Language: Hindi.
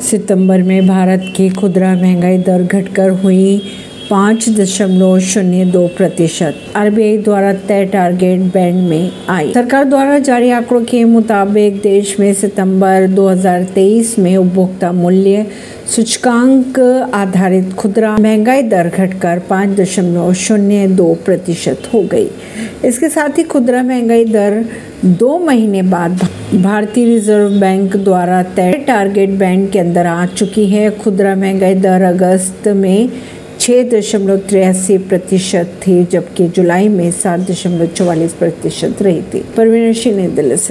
सितंबर में भारत की खुदरा महँगाई दर घटकर हुई पाँच दशमलव शून्य दो प्रतिशत। आरबीआई द्वारा तय टारगेट बैंड में आई। सरकार द्वारा जारी आंकड़ों के मुताबिक देश में सितंबर 2023 में उपभोक्ता मूल्य सूचकांक आधारित खुदरा महँगाई दर घटकर पाँच दशमलव शून्य दो प्रतिशत हो गई। इसके साथ ही खुदरा महँगाई दर दो महीने बाद भारतीय रिज़र्व बैंक द्वारा तय टारगेट बैंड के अंदर आ चुकी है। खुदरा महँगाई दर अगस्त में छः दशमलव तिरासी प्रतिशत थी, जबकि जुलाई में सात दशमलव चौवालीस प्रतिशत रही थी। परवीन सिंह नई दिल्ली से।